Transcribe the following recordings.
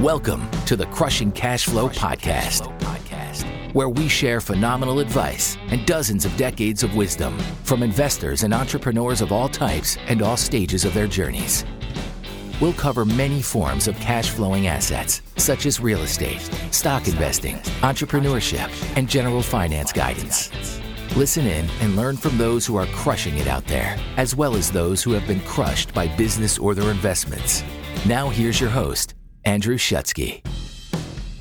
Welcome to the Crushing Cash Flow Podcast, where we share phenomenal advice and dozens of decades of wisdom from investors and entrepreneurs of all types and all stages of their journeys. We'll cover many forms of cash flowing assets, such as real estate, stock investing, entrepreneurship, and general finance guidance. Listen in and learn from those who are crushing it out there, as well as those who have been crushed by business or their investments. Now, here's your host, Andrew Shutsky.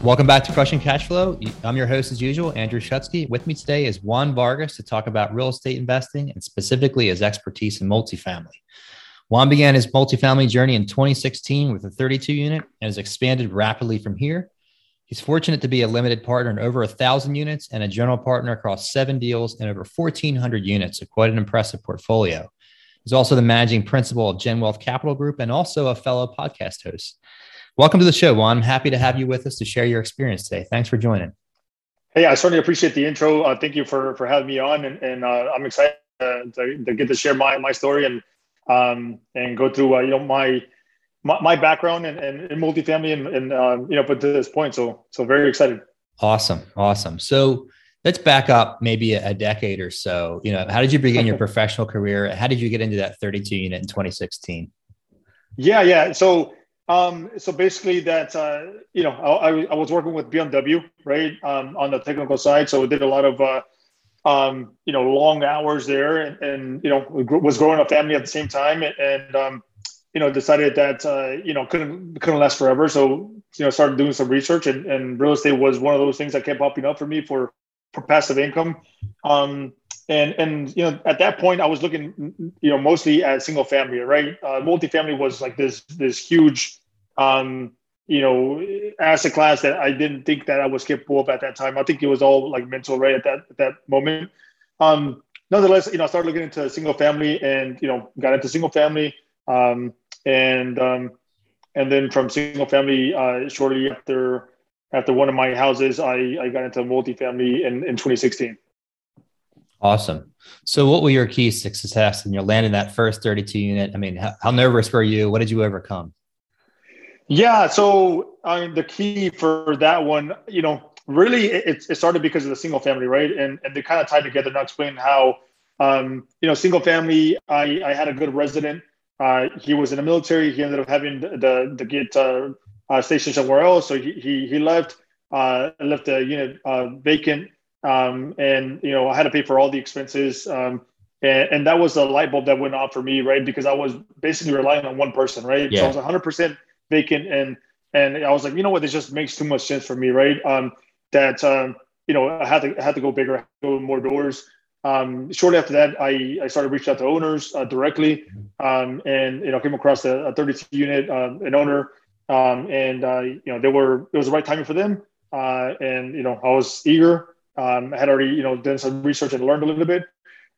Welcome back to Crushing Cash Flow. I'm your host, as usual, Andrew Shutsky. With me today is Juan Vargas to talk about real estate investing and specifically his expertise in multifamily. Juan began his multifamily journey in 2016 with a 32 unit and has expanded rapidly from here. He's fortunate to be a limited partner in over a thousand units and a general partner across seven deals and over 1,400 units, so quite an impressive portfolio. He's also the managing principal of Gen Wealth Capital Group and also a fellow podcast host. Welcome to the show, Juan. I'm happy to have you with us to share your experience today. Thanks for joining. Hey, I certainly appreciate the intro. Uh, thank you for for having me on, and, and uh, I'm excited uh, to, to, get to share my my story and um, and go through uh, you know my my, my background and, and, and multifamily and, and um, you know but to this point. So so very excited. Awesome, awesome. So let's back up maybe a, a decade or so. You know, how did you begin your professional career? How did you get into that 32 unit in 2016? Yeah, yeah. So um, so basically, that uh, you know, I, I, was working with BMW, right, um, on the technical side. So we did a lot of, uh, um, you know, long hours there, and, and you know, was growing a family at the same time, and um, you know, decided that uh, you know couldn't couldn't last forever. So you know, started doing some research, and, and real estate was one of those things that kept popping up for me for for passive income. Um, and and you know at that point i was looking you know mostly at single family right? Uh, multifamily was like this this huge um you know asset class that i didn't think that i was capable of at that time. I think it was all like mental right at that at that moment. Um nonetheless you know i started looking into single family and you know got into single family. Um and um and then from single family uh shortly after after one of my houses i i got into multifamily in in 2016 Awesome. So, what were your keys to success in your landing that first 32 unit? I mean, how, how nervous were you? What did you overcome? Yeah. So, I mean, the key for that one, you know, really it, it started because of the single family, right? And, and they kind of tied together. And I'll explain how, um, you know, single family, I, I had a good resident. Uh, he was in the military. He ended up having the, the get uh, uh, stationed somewhere else. So he, he, he left, uh, left the unit uh, vacant um, and you know I had to pay for all the expenses, um, and, and, that was a light bulb that went off for me, right? Because I was basically relying on one person, right? Yeah. So I was 100 percent vacant, and and I was like, you know what, this just makes too much sense for me, right? Um, that um, you know I had to I had to go bigger, go more doors. Um, shortly after that, I, I started reaching out to owners uh, directly, um, and you know came across a, a 32 unit, um, an owner, um, and uh, you know they were it was the right timing for them, uh, and you know I was eager, um, I had already you know done some research and learned a little bit,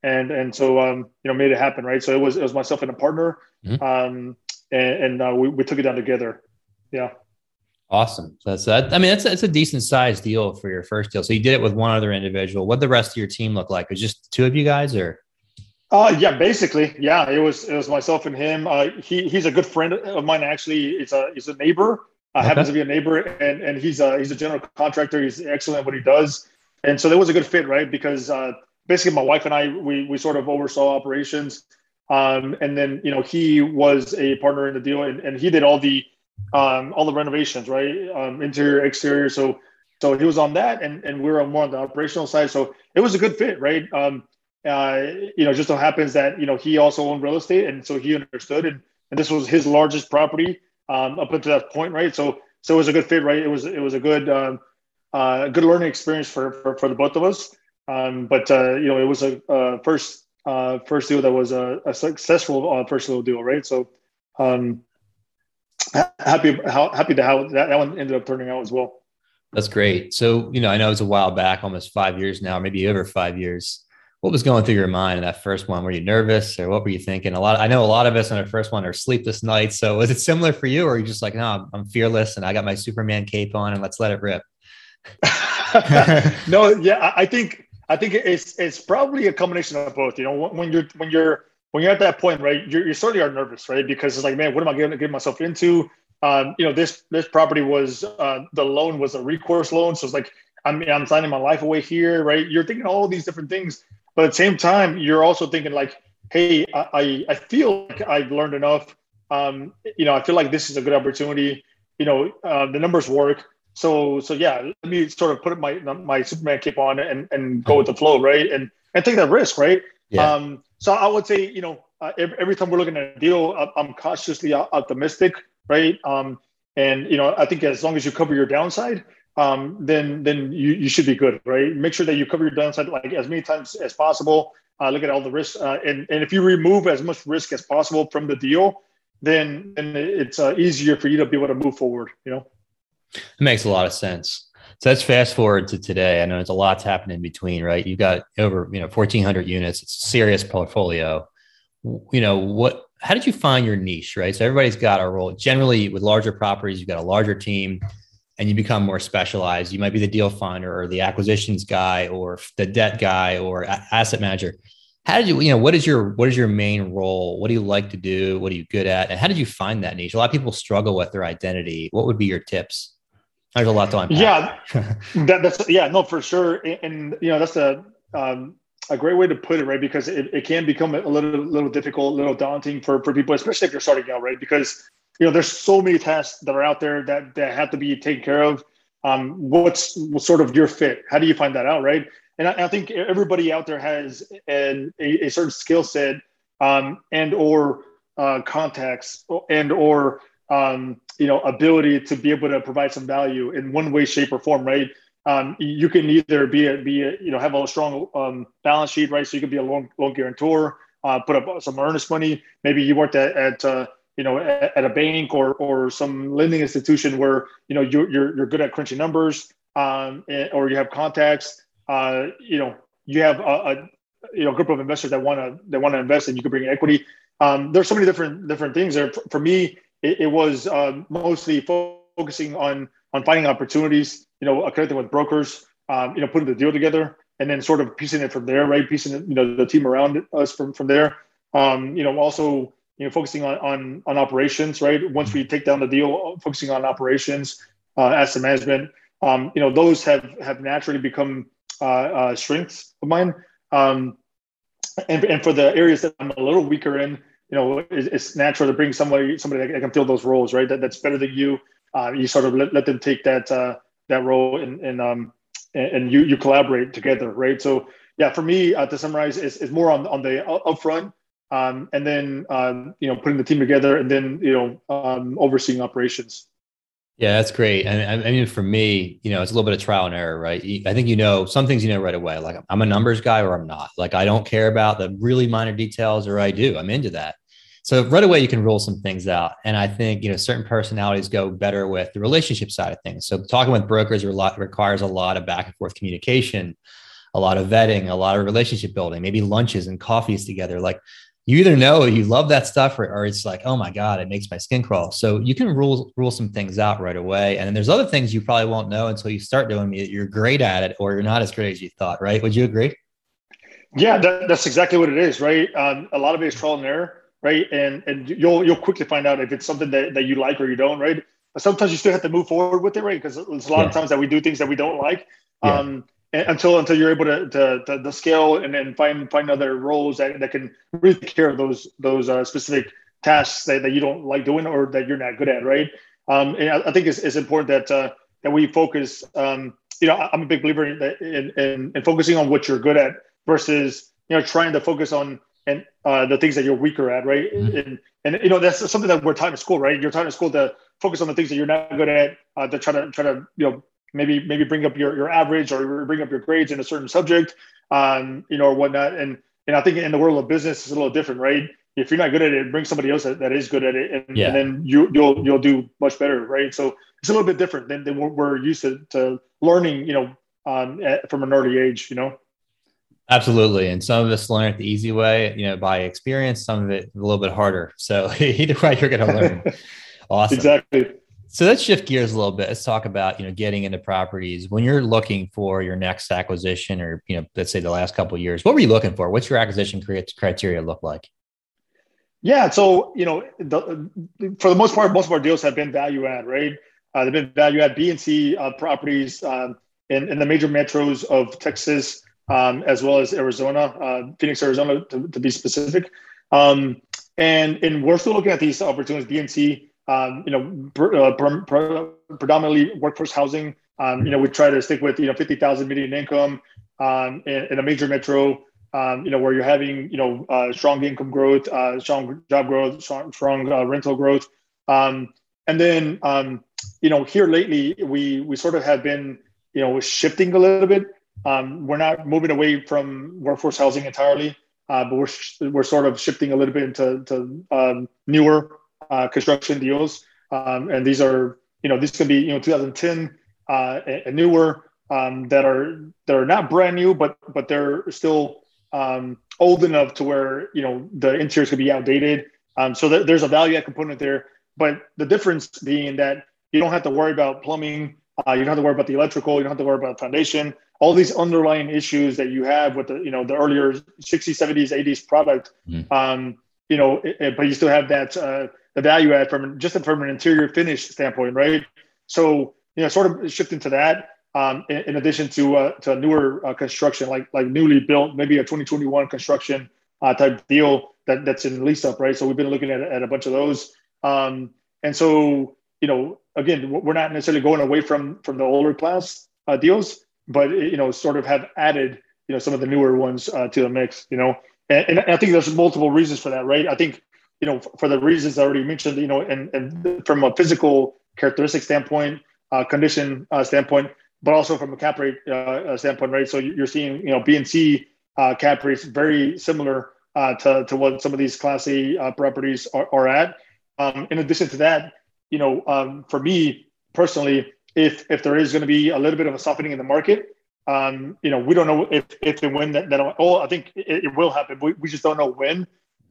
and and so um, you know made it happen right. So it was it was myself and a partner, mm-hmm. um, and, and uh, we we took it down together. Yeah. Awesome. That's that. I mean, that's that's a decent sized deal for your first deal. So you did it with one other individual. What the rest of your team look like? Was just two of you guys, or? Uh, yeah, basically, yeah. It was it was myself and him. Uh, he he's a good friend of mine. Actually, it's a he's a neighbor. Uh, okay. Happens to be a neighbor, and and he's a he's a general contractor. He's excellent at what he does and so there was a good fit, right? Because uh, basically, my wife and I we we sort of oversaw operations, um, and then you know he was a partner in the deal, and, and he did all the um, all the renovations, right, um, interior, exterior. So so he was on that, and and we were more on the operational side. So it was a good fit, right? Um, uh, you know, just so happens that you know he also owned real estate, and so he understood, and and this was his largest property um, up until that point, right? So so it was a good fit, right? It was it was a good um, uh, a good learning experience for, for, for the both of us. Um, but uh, you know, it was a, a first uh, first deal that was a, a successful uh, first little deal, right? So um, happy how happy to how that, that one ended up turning out as well. That's great. So you know, I know it's a while back, almost five years now, maybe over five years. What was going through your mind in that first one? Were you nervous, or what were you thinking? A lot. I know a lot of us on the first one are sleepless nights. So was it similar for you, or are you just like, no, I'm fearless and I got my Superman cape on and let's let it rip? no, yeah, I think I think it's it's probably a combination of both. You know, when you're when you're when you're at that point, right? You're, you certainly are nervous, right? Because it's like, man, what am I going to get myself into? um, you know, this this property was uh, the loan was a recourse loan, so it's like I mean, I'm signing my life away here, right? You're thinking all these different things, but at the same time, you're also thinking like, hey, I I feel like I've learned enough. Um, you know, I feel like this is a good opportunity. You know, uh, the numbers work. So so yeah, let me sort of put my my Superman cape on and and go with the flow, right? And and take that risk, right? Yeah. Um, so I would say, you know, uh, every, every, time we're looking at a deal, I'm cautiously optimistic, right? Um, and you know, I think as long as you cover your downside, um, then then you, you should be good, right? Make sure that you cover your downside like as many times as possible. Uh, look at all the risks, uh, and and if you remove as much risk as possible from the deal, then then it's uh, easier for you to be able to move forward. You know. It makes a lot of sense. So let's fast forward to today. I know there's a lot's happened in between, right? You've got over, you know, 1400 units. It's a serious portfolio. You know, what, how did you find your niche, right? So everybody's got a role. Generally, with larger properties, you've got a larger team and you become more specialized. You might be the deal finder or the acquisitions guy or the debt guy or asset manager. How did you, you know, what is your what is your main role? What do you like to do? What are you good at? And how did you find that niche? A lot of people struggle with their identity. What would be your tips? There's a lot to unpack. Yeah, that, that's yeah, no, for sure, and, and you know that's a um, a great way to put it, right? Because it, it can become a little little difficult, a little daunting for for people, especially if you're starting out, right? Because you know there's so many tasks that are out there that that have to be taken care of. Um, what's, what's sort of your fit? How do you find that out, right? And I, I think everybody out there has an, a, a certain skill set um, and or uh, contacts and or um, you know ability to be able to provide some value in one way, shape, or form, right? Um, you can either be a, be a, you know have a strong um, balance sheet, right? So you could be a loan loan guarantor, uh, put up some earnest money. Maybe you worked at, at uh, you know at, at, a bank or or some lending institution where you know you're you're, you're good at crunching numbers, um, and, or you have contacts. Uh, you know you have a, a you know group of investors that want to that want to invest and you can bring equity. Um, there's so many different different things there. For me, it, it was um, mostly fo- focusing on on finding opportunities. You know, connecting with brokers. Um, you know, putting the deal together, and then sort of piecing it from there. Right, piecing you know the team around us from from there. Um, you know, also you know focusing on on on operations. Right, once we take down the deal, focusing on operations, uh, asset management. Um, you know, those have have naturally become uh, uh, strengths of mine. Um, and, and for the areas that I'm a little weaker in, you know, it's, it's natural to bring somebody somebody that can fill those roles, right? That, that's better than you. Uh, you sort of let, let them take that uh, that role, and and um and, you you collaborate together, right? So yeah, for me uh, to summarize, is is more on on the upfront, um, and then um, you know putting the team together, and then you know um, overseeing operations. Yeah, that's great. And I mean, for me, you know, it's a little bit of trial and error, right? I think you know some things you know right away. Like I'm a numbers guy or I'm not. Like I don't care about the really minor details, or I do. I'm into that. So right away you can rule some things out. And I think you know certain personalities go better with the relationship side of things. So talking with brokers requires a lot of back and forth communication, a lot of vetting, a lot of relationship building, maybe lunches and coffees together. Like you either know you love that stuff or, or, it's like, oh my God, it makes my skin crawl. So you can rule rule some things out right away. And then there's other things you probably won't know until you start doing it. You're great at it or you're not as great as you thought, right? Would you agree? Yeah, that, that's exactly what it is, right? Um, a lot of it is trial and error right? And and you'll you'll quickly find out if it's something that, that you like or you don't, right? But sometimes you still have to move forward with it, right? Because there's a lot yeah. of times that we do things that we don't like. Yeah. Um, until until you're able to, to, to, to scale and then find find other roles that, that can really take care of those those uh, specific tasks that, that you don't like doing or that you're not good at, right? Um, and I, I think it's, it's important that uh, that we focus. Um, you know, I'm a big believer in, in, in, in focusing on what you're good at versus you know trying to focus on and uh, the things that you're weaker at, right? Mm-hmm. And and you know that's something that we're taught in school, right? You're taught in school to focus on the things that you're not good at, uh, to try to try to you know maybe maybe bring up your your average or bring up your grades in a certain subject, um, you know, or whatnot. And and I think in the world of business, it's a little different, right? If you're not good at it, bring somebody else that, that is good at it, and, yeah. and then you you'll you'll do much better, right? So it's a little bit different than, than what we're used to, to learning, you know, um, at, from an early age, you know. Absolutely. And some of us learn it the easy way, you know, by experience, some of it a little bit harder. So either way, you're going to learn. awesome. Exactly. So let's shift gears a little bit. Let's talk about, you know, getting into properties. When you're looking for your next acquisition or, you know, let's say the last couple years, what were you looking for? What's your acquisition criteria look like? Yeah, so you know, the, for the most part, most of our deals have been value add, right? Uh, they've been value add B and C uh, properties um, in, in the major metros of Texas, um, as well as Arizona, uh, Phoenix, Arizona, to, to be specific. Um, and and we're still looking at these opportunities, B and C. Um, you know, uh, pr- pr- predominantly workforce housing. Um, you know, we try to stick with you know fifty thousand median income um, in, in, a major metro um, you know, where you're having, you know, uh, strong income growth, uh, strong job growth, strong, strong uh, rental growth. Um, and then, um, you know, here lately, we we sort of have been, you know, shifting a little bit. We're not moving away from workforce housing entirely, uh, but we're we're sort of shifting a little bit into to, newer uh, construction deals. Um, and these are, you know, this could be, you know, 2010 uh, and newer um, that are that are not brand new, but but they're still um, old enough to where you know the interiors could be outdated. Um, so th- there's a value add component there. But the difference being that you don't have to worry about plumbing, uh, you don't have to worry about the electrical, you don't have to worry about the foundation, all these underlying issues that you have with the you know the earlier 60s, 70s, 80s product. Mm-hmm. Um, you know, it, it, but you still have that uh, the value add from just from an interior finish standpoint, right? So you know, sort of shifting to that um, in, in, addition to uh, to newer uh, construction, like like newly built, maybe a 2021 construction uh, type deal that that's in lease up, right? So we've been looking at, at a bunch of those, um, and so you know, again, we're not necessarily going away from from the older class uh, deals, but you know, sort of have added you know some of the newer ones uh, to the mix, you know, and, and I think there's multiple reasons for that, right? I think you know for the reasons I already mentioned, you know, and and from a physical characteristic standpoint, uh, condition uh, standpoint but also from a cap rate uh, uh standpoint, right? So you're seeing, you know, B and C uh, cap rates very similar uh, to, to what some of these Class A uh, properties are, are at. Um, in addition to that, you know, um, for me personally, if if there is going to be a little bit of a softening in the market, um, you know, we don't know if if and when that. that oh, I think it, it will happen. We, we just don't know when.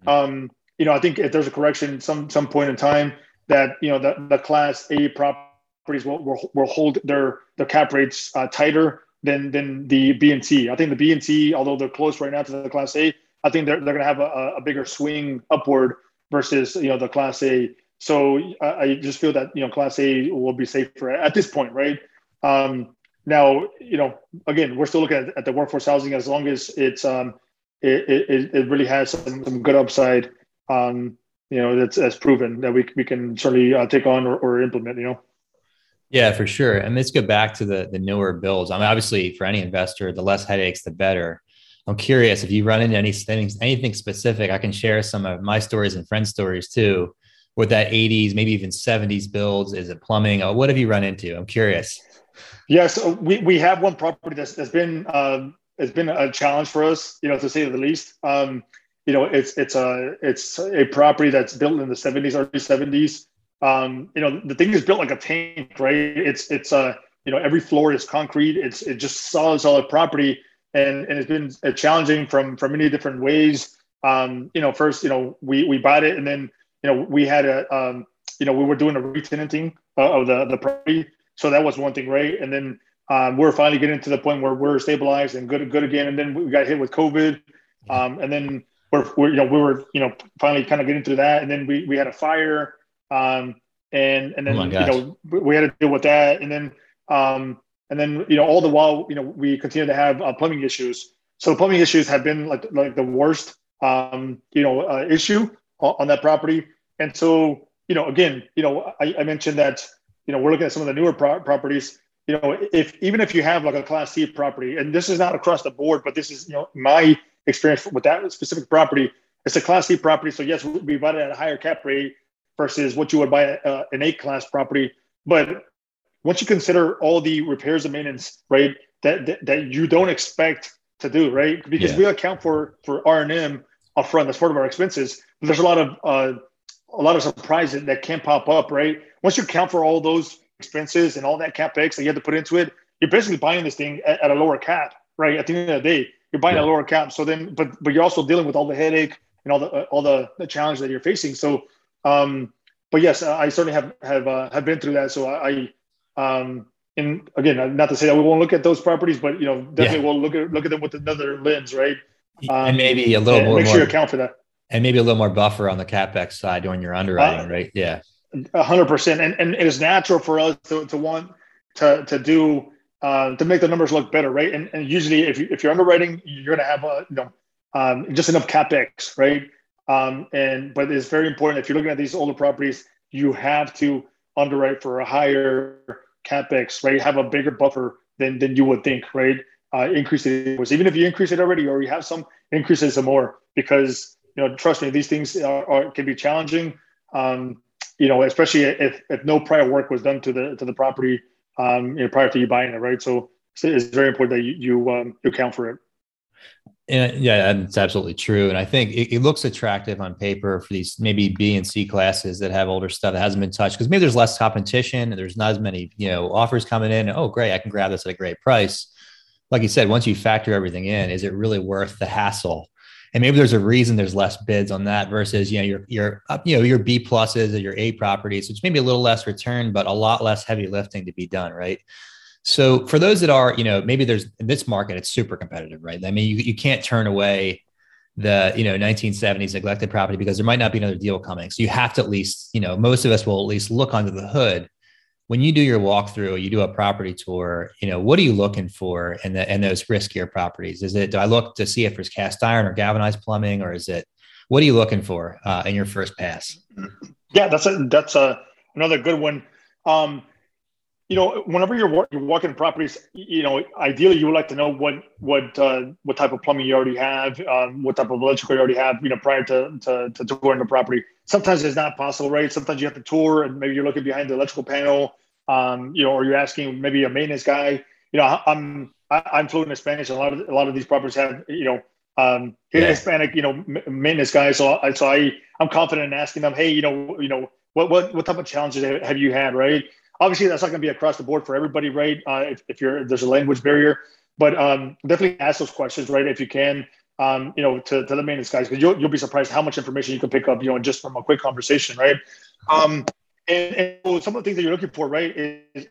Mm-hmm. Um, you know, I think if there's a correction some some point in time that you know the the Class A properties will, will, will hold their their cap rates uh, tighter than than the B and C. I think the B and C, although they're close right now to the Class A, I think they're, they're going to have a, a bigger swing upward versus you know the Class A. So I, I just feel that you know Class A will be safer at this point, right? Um, now you know again we're still looking at, at the workforce housing as long as it's um, it, it, it really has some, some good upside. Um, you know that's, as proven that we, we can certainly uh, take on or, or implement. You know. Yeah, for sure. And let's go back to the the newer builds. I mean, obviously, for any investor, the less headaches, the better. I'm curious if you run into any things, anything specific. I can share some of my stories and friends' stories too, with that 80s, maybe even 70s builds. Is it plumbing? Uh, what have you run into? I'm curious. Yes, we, we have one property that's, that's been um, it's been a challenge for us, you know, to say the least. Um, you know, it's it's a it's a property that's built in the 70s, early 70s um, you know, the thing is built like a tank, right? It's it's uh, you know, every floor is concrete. It's it's just solid, solid property, and and it's been uh, challenging from from many different ways. Um, you know, first, you know, we we bought it, and then you know, we had a um, you know, we were doing a retenanting uh, of the the property, so that was one thing, right? And then um, we're finally getting to the point where we're stabilized and good good again, and then we got hit with COVID, um, and then we're, we're you know we were you know finally kind of getting through that, and then we we had a fire um, and and then oh you know we had to deal with that, and then um, and then you know all the while you know we continue to have uh, plumbing issues. So the plumbing issues have been like like the worst um, you know uh, issue on, on, that property, and so you know again you know I, I mentioned that you know we're looking at some of the newer pro- properties. You know, if even if you have like a class C property, and this is not across the board, but this is you know my experience with that specific property. It's a class C property, so yes, we bought it at a higher cap rate versus what you would buy uh, an A class property. But once you consider all the repairs and maintenance, right, that that, that you don't expect to do, right, because yeah. we account for for R and M upfront. That's part of our expenses. But there's a lot of uh, a lot of surprises that can pop up, right? Once you account for all those expenses and all that capex that you have to put into it, you're basically buying this thing at, at a lower cap, right? At the end of the day, you're buying yeah. a lower cap. So then, but but you're also dealing with all the headache and all the uh, all the, the challenge that you're facing. So um, but yes, I certainly have have uh, have been through that. So I, um, and again, not to say that we won't look at those properties, but you know, definitely yeah. we'll look at look at them with another lens, right? Um, and maybe a little more. Make sure you account for that. and maybe a little more buffer on the capex side during your underwriting, uh, right? Yeah, hundred percent. And and it is natural for us to, to want to to do uh, to make the numbers look better, right? And, and usually, if you if you're underwriting, you're going to have a you know um, just enough capex, right? Um, and but it's very important if you're looking at these older properties, you have to underwrite for a higher capex, right? Have a bigger buffer than than you would think, right? Uh, increase it was even if you increase it already or you have some increases some more because you know trust me these things are, are can be challenging um, you know especially if, if no prior work was done to the to the property um, you know, prior to you buying it right so it's very important that you you, um, you account for it and yeah, it's absolutely true. And I think it, it, looks attractive on paper for these maybe B and C classes that have older stuff that hasn't been touched because maybe there's less competition and there's not as many, you know, offers coming in. Oh, great, I can grab this at a great price. Like you said, once you factor everything in, is it really worth the hassle? And maybe there's a reason there's less bids on that versus, you know, your your you know, your B pluses or your A properties, which maybe a little less return, but a lot less heavy lifting to be done, right? So for those that are, you know, maybe there's in this market, it's super competitive, right? I mean, you, you can't turn away the, you know, 1970s neglected property because there might not be another deal coming. So you have to at least, you know, most of us will at least look under the hood. When you do your walkthrough, you do a property tour, you know, what are you looking for in the in those riskier properties? Is it do I look to see if there's cast iron or galvanized plumbing, or is it what are you looking for uh, in your first pass? Yeah, that's a that's a another good one. Um, you know, whenever you're you're walking properties, you know, ideally you would like to know what what uh, what type of plumbing you already have, um, what type of electrical you already have, you know, prior to to, to touring the property. Sometimes it's not possible, right? Sometimes you have to tour, and maybe you're looking behind the electrical panel, um, you know, or you're asking maybe a maintenance guy. You know, I'm I'm fluent in Spanish. A lot of a lot of these properties have, you know, um, yeah. Hispanic, you know, maintenance guys. So I so I I'm confident in asking them, hey, you know, you know, what what what type of challenges have you had, right? Obviously that's not going to be across the board for everybody, right? Uh, if, if you're there's a language barrier, but um, definitely ask those questions, right? If you can, um, you know, to, to the maintenance guys, because you'll, you'll be surprised how much information you can pick up, you know, just from a quick conversation, right? Um, and, and some of the things that you're looking for, right, is,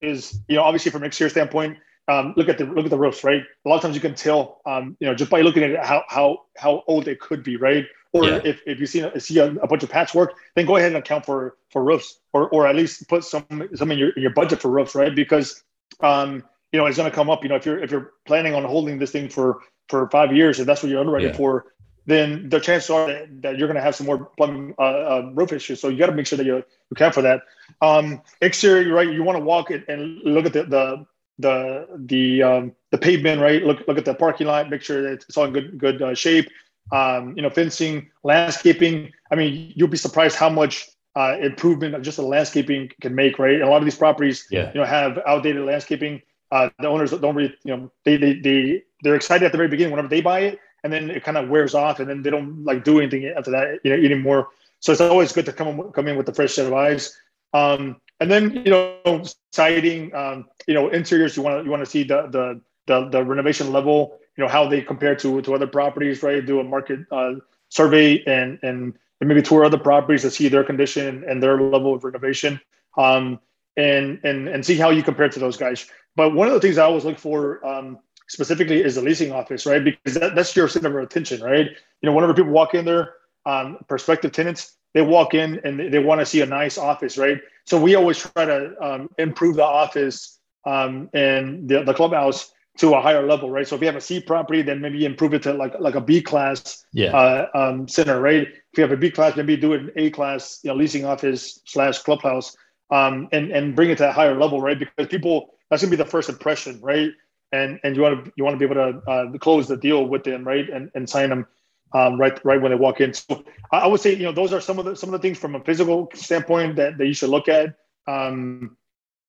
is you know, obviously from an exterior standpoint, um, look at the look at the roofs, right? A lot of times you can tell, um, you know, just by looking at it, how how how old it could be, right? Or yeah. if, if you see see a, a, bunch of patchwork, then go ahead and account for for roofs, or or at least put some some in your in your budget for roofs, right? Because um, you know it's going to come up. You know, if you're if you're planning on holding this thing for for five years, if that's what you're underwriting yeah. for, then the chances are that, that you're going to have some more plumbing uh, uh, roof issues. So you got to make sure that you account for that. Um, exterior, right? You want to walk it and look at the the the the um, the pavement, right? Look look at the parking lot, make sure that it's all in good good uh, shape um, you know, fencing, landscaping. I mean, you'll be surprised how much uh, improvement just the landscaping can make, right? And a lot of these properties, yeah. you know, have outdated landscaping. Uh, the owners don't really, you know, they, they, they, they're excited at the very beginning whenever they buy it and then it kind of wears off and then they don't like do anything after that, you know, anymore. So it's always good to come, come in with a fresh set of eyes. Um, and then, you know, siding, um, you know, interiors, you want to, you want to see the, the, the, the renovation level you know how they compare to to other properties, right? Do a market uh, survey and and maybe tour other properties to see their condition and their level of renovation, um, and and and see how you compare to those guys. But one of the things I always look for um, specifically is the leasing office, right? Because that, that's your center of attention, right? You know, whenever people walk in there, um, prospective tenants, they walk in and they, they want to see a nice office, right? So we always try to um, improve the office um, and the, the clubhouse to a higher level, right? So if you have a C property, then maybe improve it to like like a B class yeah. uh, um, center, right? If you have a B class, maybe do it an A class, you know, leasing office slash clubhouse, um, and and bring it to a higher level, right? Because people that's gonna be the first impression, right? And and you want to you want to be able to uh, close the deal with them, right? And and sign them um, right right when they walk in. So I would say you know those are some of the some of the things from a physical standpoint that, that you should look at. Um,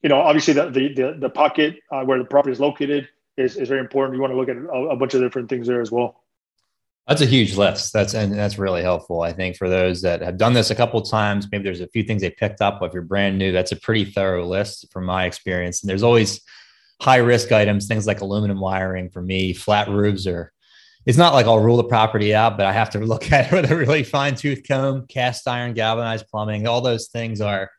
you know, obviously the the the, the pocket uh, where the property is located is, is very important. You want to look at a, a bunch of different things there as well. That's a huge list. That's and that's really helpful. I think for those that have done this a couple times, maybe there's a few things they picked up. If you're brand new, that's a pretty thorough list from my experience. And there's always high risk items, things like aluminum wiring for me, flat roofs or it's not like I'll rule the property out, but I have to look at it with a really fine tooth comb, cast iron, galvanized plumbing. All those things are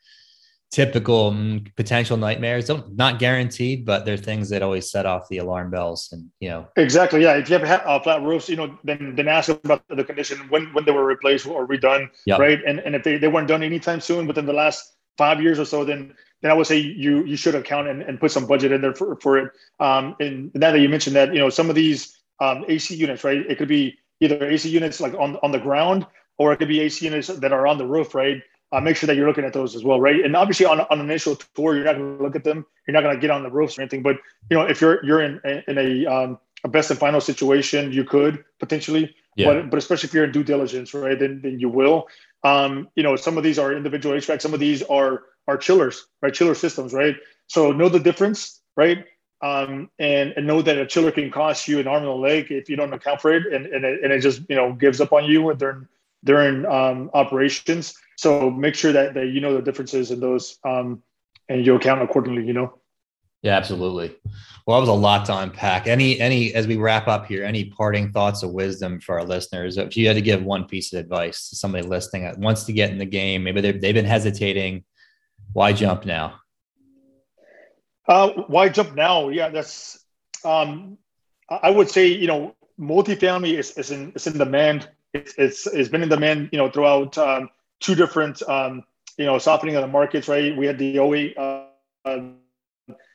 typical mm, potential nightmares. Don't not guaranteed, but they're things that always set off the alarm bells. And you know, exactly, yeah. If you have uh, flat roofs, you know, then then ask about the condition when when they were replaced or redone, yep. right? And and if they, they weren't done anytime soon within the last five years or so, then then I would say you you should account and, and put some budget in there for, for it. Um, and now that you mentioned that, you know, some of these um, AC units, right? It could be either AC units like on on the ground, or it could be AC units that are on the roof, right? Uh, make sure that you're looking at those as well, right? And obviously, on, on an initial tour, you're not going to look at them. You're not going to get on the roofs or anything. But you know, if you're you're in in a um, a best and final situation, you could potentially. Yeah. But but especially if you're in due diligence, right? Then then you will. Um, you know, some of these are individual HVAC. Some of these are are chillers, right? Chiller systems, right? So know the difference, right? Um, and, and know that a chiller can cost you an arm and a leg if you don't account for it, and and it, and it just you know gives up on you during during um, operations. So make sure that that you know the differences in those, um, and you account accordingly. You know. Yeah, absolutely. Well, that was a lot to unpack. Any, any, as we wrap up here, any parting thoughts of wisdom for our listeners? If you had to give one piece of advice to somebody listening that wants to get in the game, maybe they've, they've been hesitating, why jump now? Uh, why jump now? Yeah, that's. Um, I would say you know multifamily is, is in is in demand. It's, it's it's been in demand you know throughout um, two different um, you know softening of the markets. Right, we had the 08 uh,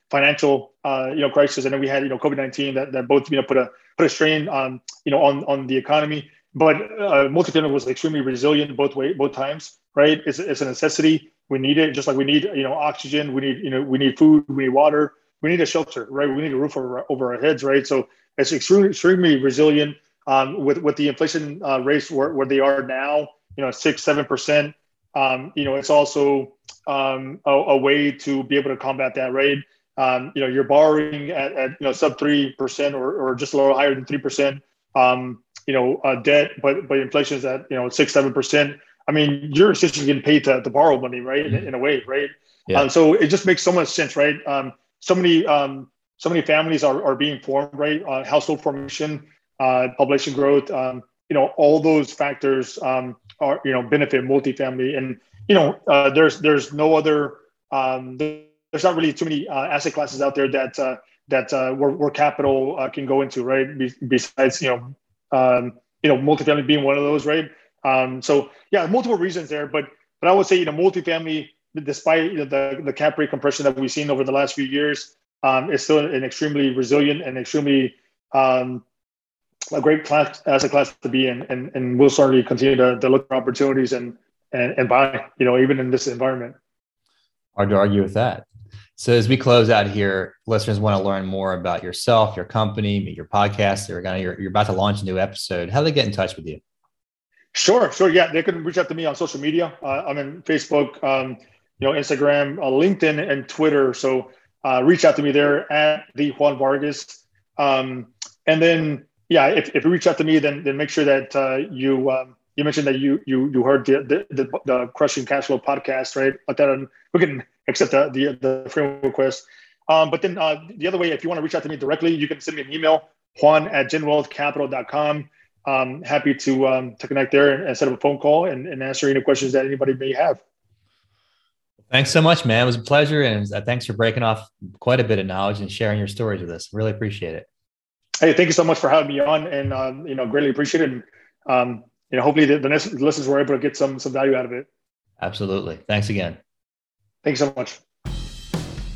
financial uh, you know crisis, and then we had you know COVID nineteen that, that both you know put a put a strain on you know on on the economy. But uh, multifamily was extremely resilient both way both times. Right, it's, it's a necessity. We need it just like we need you know oxygen. We need you know we need food. We need water. We need a shelter right? We need a roof over, over our heads right? So it's extremely extremely resilient um, with with the inflation uh, rates where, where they are now you know six seven percent um, you know it's also um, a, a, way to be able to combat that right um, you know you're borrowing at, at you know sub three percent or, or just a little higher than three percent um, you know uh, debt but but inflation is at you know six seven percent I mean, you're essentially getting paid to, to borrow money, right? In, in a way, right? Yeah. Um, so it just makes so much sense, right? Um, so many, um, so many families are, are being formed, right? Uh, household formation, uh, population growth, um, you know, all those factors um, are, you know, benefit multifamily. And, you know, uh, there's, there's no other, um, there's not really too many uh, asset classes out there that, uh, that uh, where, where capital uh, can go into, right? Be- besides, you know, um, you know, multifamily being one of those, right? Um, so yeah, multiple reasons there, but but I would say you know multifamily, despite you know, the the cap rate compression that we've seen over the last few years, um, is still an extremely resilient and extremely um, a great class asset class to be in, and and we'll certainly continue to, to look for opportunities and and and buy you know even in this environment. Hard to argue with that. So as we close out here, listeners want to learn more about yourself, your company, your podcast. You're gonna you're, you're about to launch a new episode. How do they get in touch with you? Sure, sure. Yeah, they can reach out to me on social media. Uh, I'm in Facebook, um, you know, Instagram, uh, LinkedIn, and Twitter. So uh, reach out to me there at the Juan Vargas. Um, and then, yeah, if, if you reach out to me, then then make sure that uh, you um, you mentioned that you you you heard the the, the, the crushing cash flow podcast, right? But then we can accept the the, the request. Um, but then uh, the other way, if you want to reach out to me directly, you can send me an email, Juan at genwealthcapital.com um, happy to um, to connect there and, set up a phone call and, and answer any questions that anybody may have. Thanks so much, man. It was a pleasure, and uh, thanks for breaking off quite a bit of knowledge and sharing your stories with us. Really appreciate it. Hey, thank you so much for having me on, and um, you know, greatly appreciate it. And um, you know, hopefully the, the listeners were able to get some some value out of it. Absolutely. Thanks again. Thanks so much.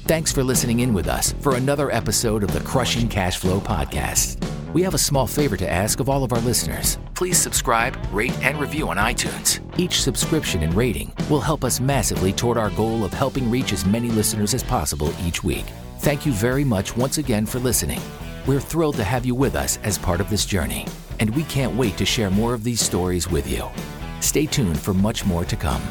Thanks for listening in with us for another episode of the Crushing Cash Flow Podcast. We have a small favor to ask of all of our listeners. Please subscribe, rate, and review on iTunes. Each subscription and rating will help us massively toward our goal of helping reach as many listeners as possible each week. Thank you very much once again for listening. We're thrilled to have you with us as part of this journey, and we can't wait to share more of these stories with you. Stay tuned for much more to come.